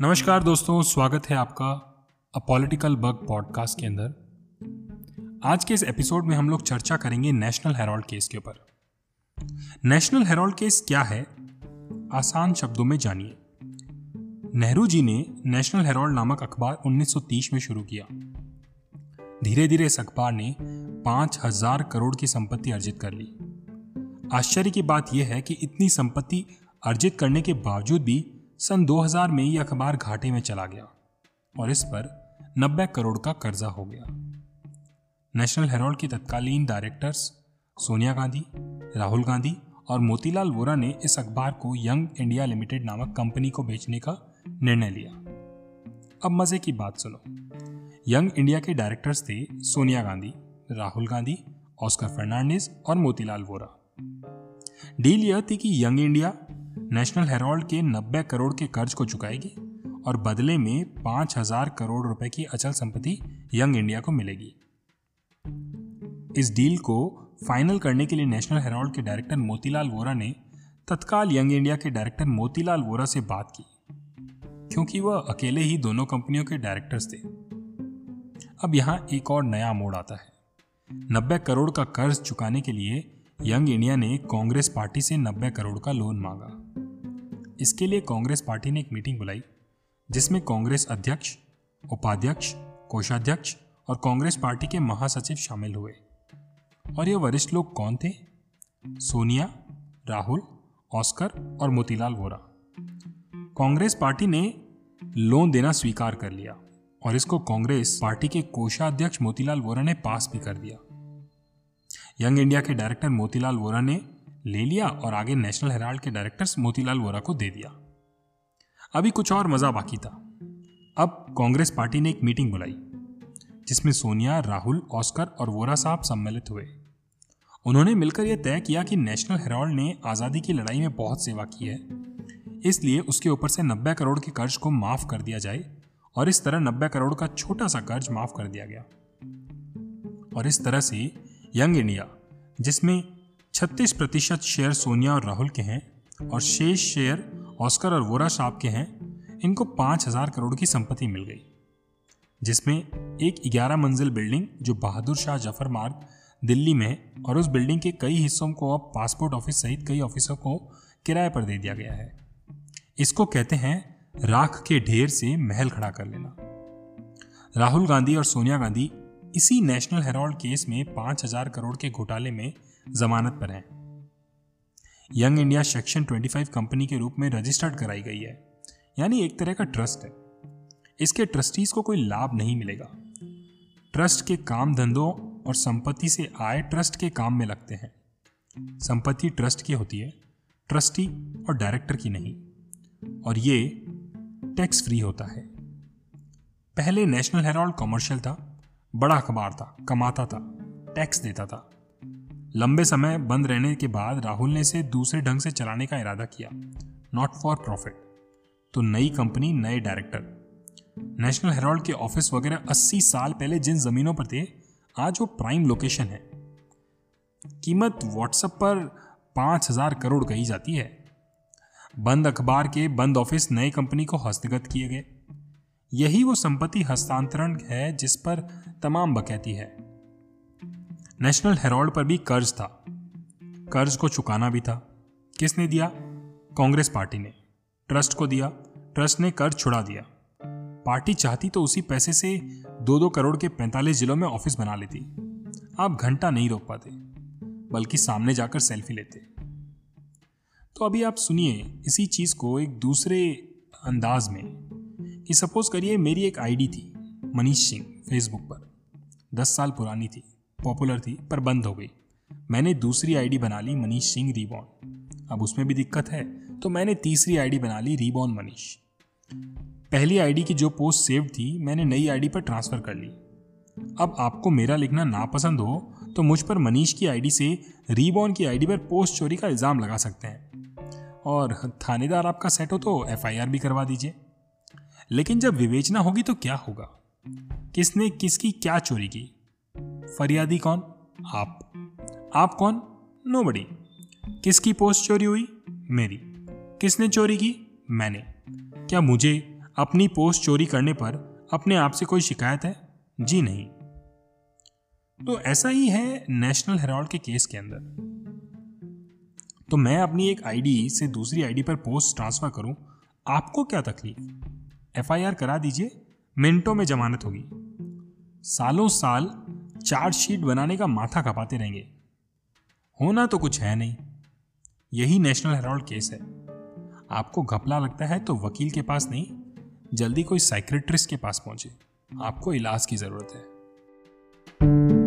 नमस्कार दोस्तों, स्वागत है आपका अ पॉलिटिकल बग पॉडकास्ट के अंदर। आज के इस एपिसोड में हम लोग चर्चा करेंगे नेशनल हेराल्ड केस के ऊपर। नेशनल हेराल्ड केस क्या है? आसान शब्दों में जानिए। नेहरू जी ने नेशनल हेराल्ड नामक अखबार 1930 में शुरू किया। धीरे धीरे इस अखबार ने पाँच हज़ार करोड़ की संपत्ति अर्जित कर ली। आश्चर्य की बात यह है कि इतनी संपत्ति अर्जित करने के बावजूद भी सन 2000 में यह अखबार घाटे में चला गया और इस पर 90 करोड़ का कर्जा हो गया। नेशनल हेराल्ड की तत्कालीन डायरेक्टर्स सोनिया गांधी, राहुल गांधी और मोतीलाल वोरा ने इस अखबार को यंग इंडिया लिमिटेड नामक कंपनी को बेचने का निर्णय लिया। अब मज़े की बात सुनो। यंग इंडिया के डायरेक्टर्स थे सोनिया गांधी, राहुल गांधी, ऑस्कर फर्नांडिस और मोतीलाल वोरा। डील यह थी कि यंग इंडिया नेशनल हेराल्ड के 90 करोड़ के कर्ज को चुकाएगी और बदले में 5000 करोड़ रुपए की अचल संपत्ति यंग इंडिया को मिलेगी। इस डील को फाइनल करने के लिए नेशनल हेराल्ड के डायरेक्टर मोतीलाल वोरा ने तत्काल यंग इंडिया के डायरेक्टर मोतीलाल वोरा से बात की, क्योंकि वह अकेले ही दोनों कंपनियों के डायरेक्टर्स थे। अब यहाँ एक और नया मोड़ आता है। नब्बे करोड़ का कर्ज चुकाने के लिए यंग इंडिया ने कांग्रेस पार्टी से 90 करोड़ का लोन मांगा। इसके लिए कांग्रेस पार्टी ने एक मीटिंग बुलाई, जिसमें कांग्रेस अध्यक्ष, उपाध्यक्ष, कोषाध्यक्ष और कांग्रेस पार्टी के महासचिव शामिल हुए। और ये वरिष्ठ लोग कौन थे? सोनिया, राहुल, ऑस्कर और मोतीलाल वोरा। कांग्रेस पार्टी ने लोन देना स्वीकार कर लिया और इसको कांग्रेस पार्टी के कोषाध्यक्ष मोतीलाल वोरा ने पास भी कर दिया। यंग इंडिया के डायरेक्टर मोतीलाल वोरा ने ले लिया और आगे नेशनल हेराल्ड के डायरेक्टर्स मोतीलाल वोरा को दे दिया। अभी कुछ और मज़ा बाकी था। अब कांग्रेस पार्टी ने एक मीटिंग बुलाई, जिसमें सोनिया, राहुल, ऑस्कर और वोरा साहब सम्मिलित हुए। उन्होंने मिलकर यह तय किया कि नेशनल हेराल्ड ने आज़ादी की लड़ाई में बहुत सेवा की है, इसलिए उसके ऊपर से 90 करोड़ के कर्ज को माफ़ कर दिया जाए और इस तरह 90 करोड़ का छोटा सा कर्ज माफ़ कर दिया गया। और इस तरह से यंग इंडिया, जिसमें 36 प्रतिशत शेयर सोनिया और राहुल के हैं और शेष शेयर ऑस्कर और वोरा साहब के हैं, इनको पाँच हज़ार करोड़ की संपत्ति मिल गई। जिसमें एक ग्यारह मंजिल बिल्डिंग जो बहादुर शाह ज़फ़र मार्ग, दिल्ली में है और उस बिल्डिंग के कई हिस्सों को अब पासपोर्ट ऑफ़िस सहित कई ऑफिसों को किराए पर दे दिया गया है। इसको कहते हैं राख के ढेर से महल खड़ा कर लेना। राहुल गांधी और सोनिया गांधी इसी नेशनल हेराल्ड केस में पाँच हज़ार करोड़ के घोटाले में जमानत पर हैं। यंग इंडिया सेक्शन 25 कंपनी के रूप में रजिस्टर्ड कराई गई है। यानी एक तरह का ट्रस्ट है। इसके ट्रस्टीज को कोई लाभ नहीं मिलेगा। ट्रस्ट के काम धंधों और संपत्ति से आए ट्रस्ट के काम में लगते हैं। संपत्ति ट्रस्ट की होती है, ट्रस्टी और डायरेक्टर की नहीं। और ये टैक्स फ्री होता है। पहले नेशनल हेराल्ड कॉमर्शियल था। बड़ा अखबार था, कमाता था, टैक्स देता था। लंबे समय बंद रहने के बाद राहुल ने इसे दूसरे ढंग से चलाने का इरादा किया नॉट फॉर प्रॉफिट तो नई कंपनी, नए डायरेक्टर। नेशनल हेराल्ड के ऑफ़िस वगैरह 80 साल पहले जिन जमीनों पर थे, आज वो प्राइम लोकेशन है। कीमत व्हाट्सएप पर पाँच हज़ार करोड़ कही जाती है। बंद अखबार के बंद ऑफ़िस नई कंपनी को हस्तगत किए गए। यही वो संपत्ति हस्तांतरण है जिस पर तमाम बकैती है। नेशनल हेराल्ड पर भी कर्ज था। कर्ज को चुकाना भी था। किसने दिया? कांग्रेस पार्टी ने। ट्रस्ट को दिया। ट्रस्ट ने कर्ज छुड़ा दिया। पार्टी चाहती तो उसी पैसे से दो दो करोड़ के पैंतालीस जिलों में ऑफ़िस बना लेती। आप घंटा नहीं रोक पाते, बल्कि सामने जाकर सेल्फी लेते। तो अभी आप सुनिए इसी चीज़ को एक दूसरे अंदाज में। कि सपोज़ करिए मेरी एक आईडी थी, मनीष सिंह फेसबुक पर। दस साल पुरानी थी पॉपुलर थी, पर बंद हो गई। मैंने दूसरी आईडी बना ली मनीष सिंह रीबॉन अब उसमें भी दिक्कत है तो मैंने तीसरी आईडी बना ली रीबॉन मनीष। पहली आईडी की जो पोस्ट सेव थी, मैंने नई आईडी पर ट्रांसफ़र कर ली। अब आपको मेरा लिखना नापसंद हो तो मुझ पर मनीष की आईडी से रीबॉन की आईडी पर पोस्ट चोरी का इल्ज़ाम लगा सकते हैं। और थानेदार आपका सेट हो तो एफआईआर भी करवा दीजिए। लेकिन जब विवेचना होगी तो क्या होगा? किसने किसकी क्या चोरी की? फरियादी कौन? आप। आप कौन? नो किसकी पोस्ट चोरी हुई? मेरी। किसने चोरी की? मैंने। क्या मुझे अपनी पोस्ट चोरी करने पर अपने आप से कोई शिकायत है? जी नहीं। तो ऐसा ही है नेशनल हेराल्ड के केस के अंदर। तो मैं अपनी एक आईडी से दूसरी आईडी पर पोस्ट ट्रांसफ़र करूँ, आपको क्या तकलीफ़? एफआईआर करा दीजिए, मिनटों में जमानत होगी। सालों साल चार्जशीट बनाने का माथा खपाते रहेंगे। होना तो कुछ है नहीं। यही नेशनल हेराल्ड केस है। आपको घपला लगता है तो वकील के पास नहीं, जल्दी कोई साइक्रेट्रिस्ट के पास पहुँचे। आपको इलाज की ज़रूरत है।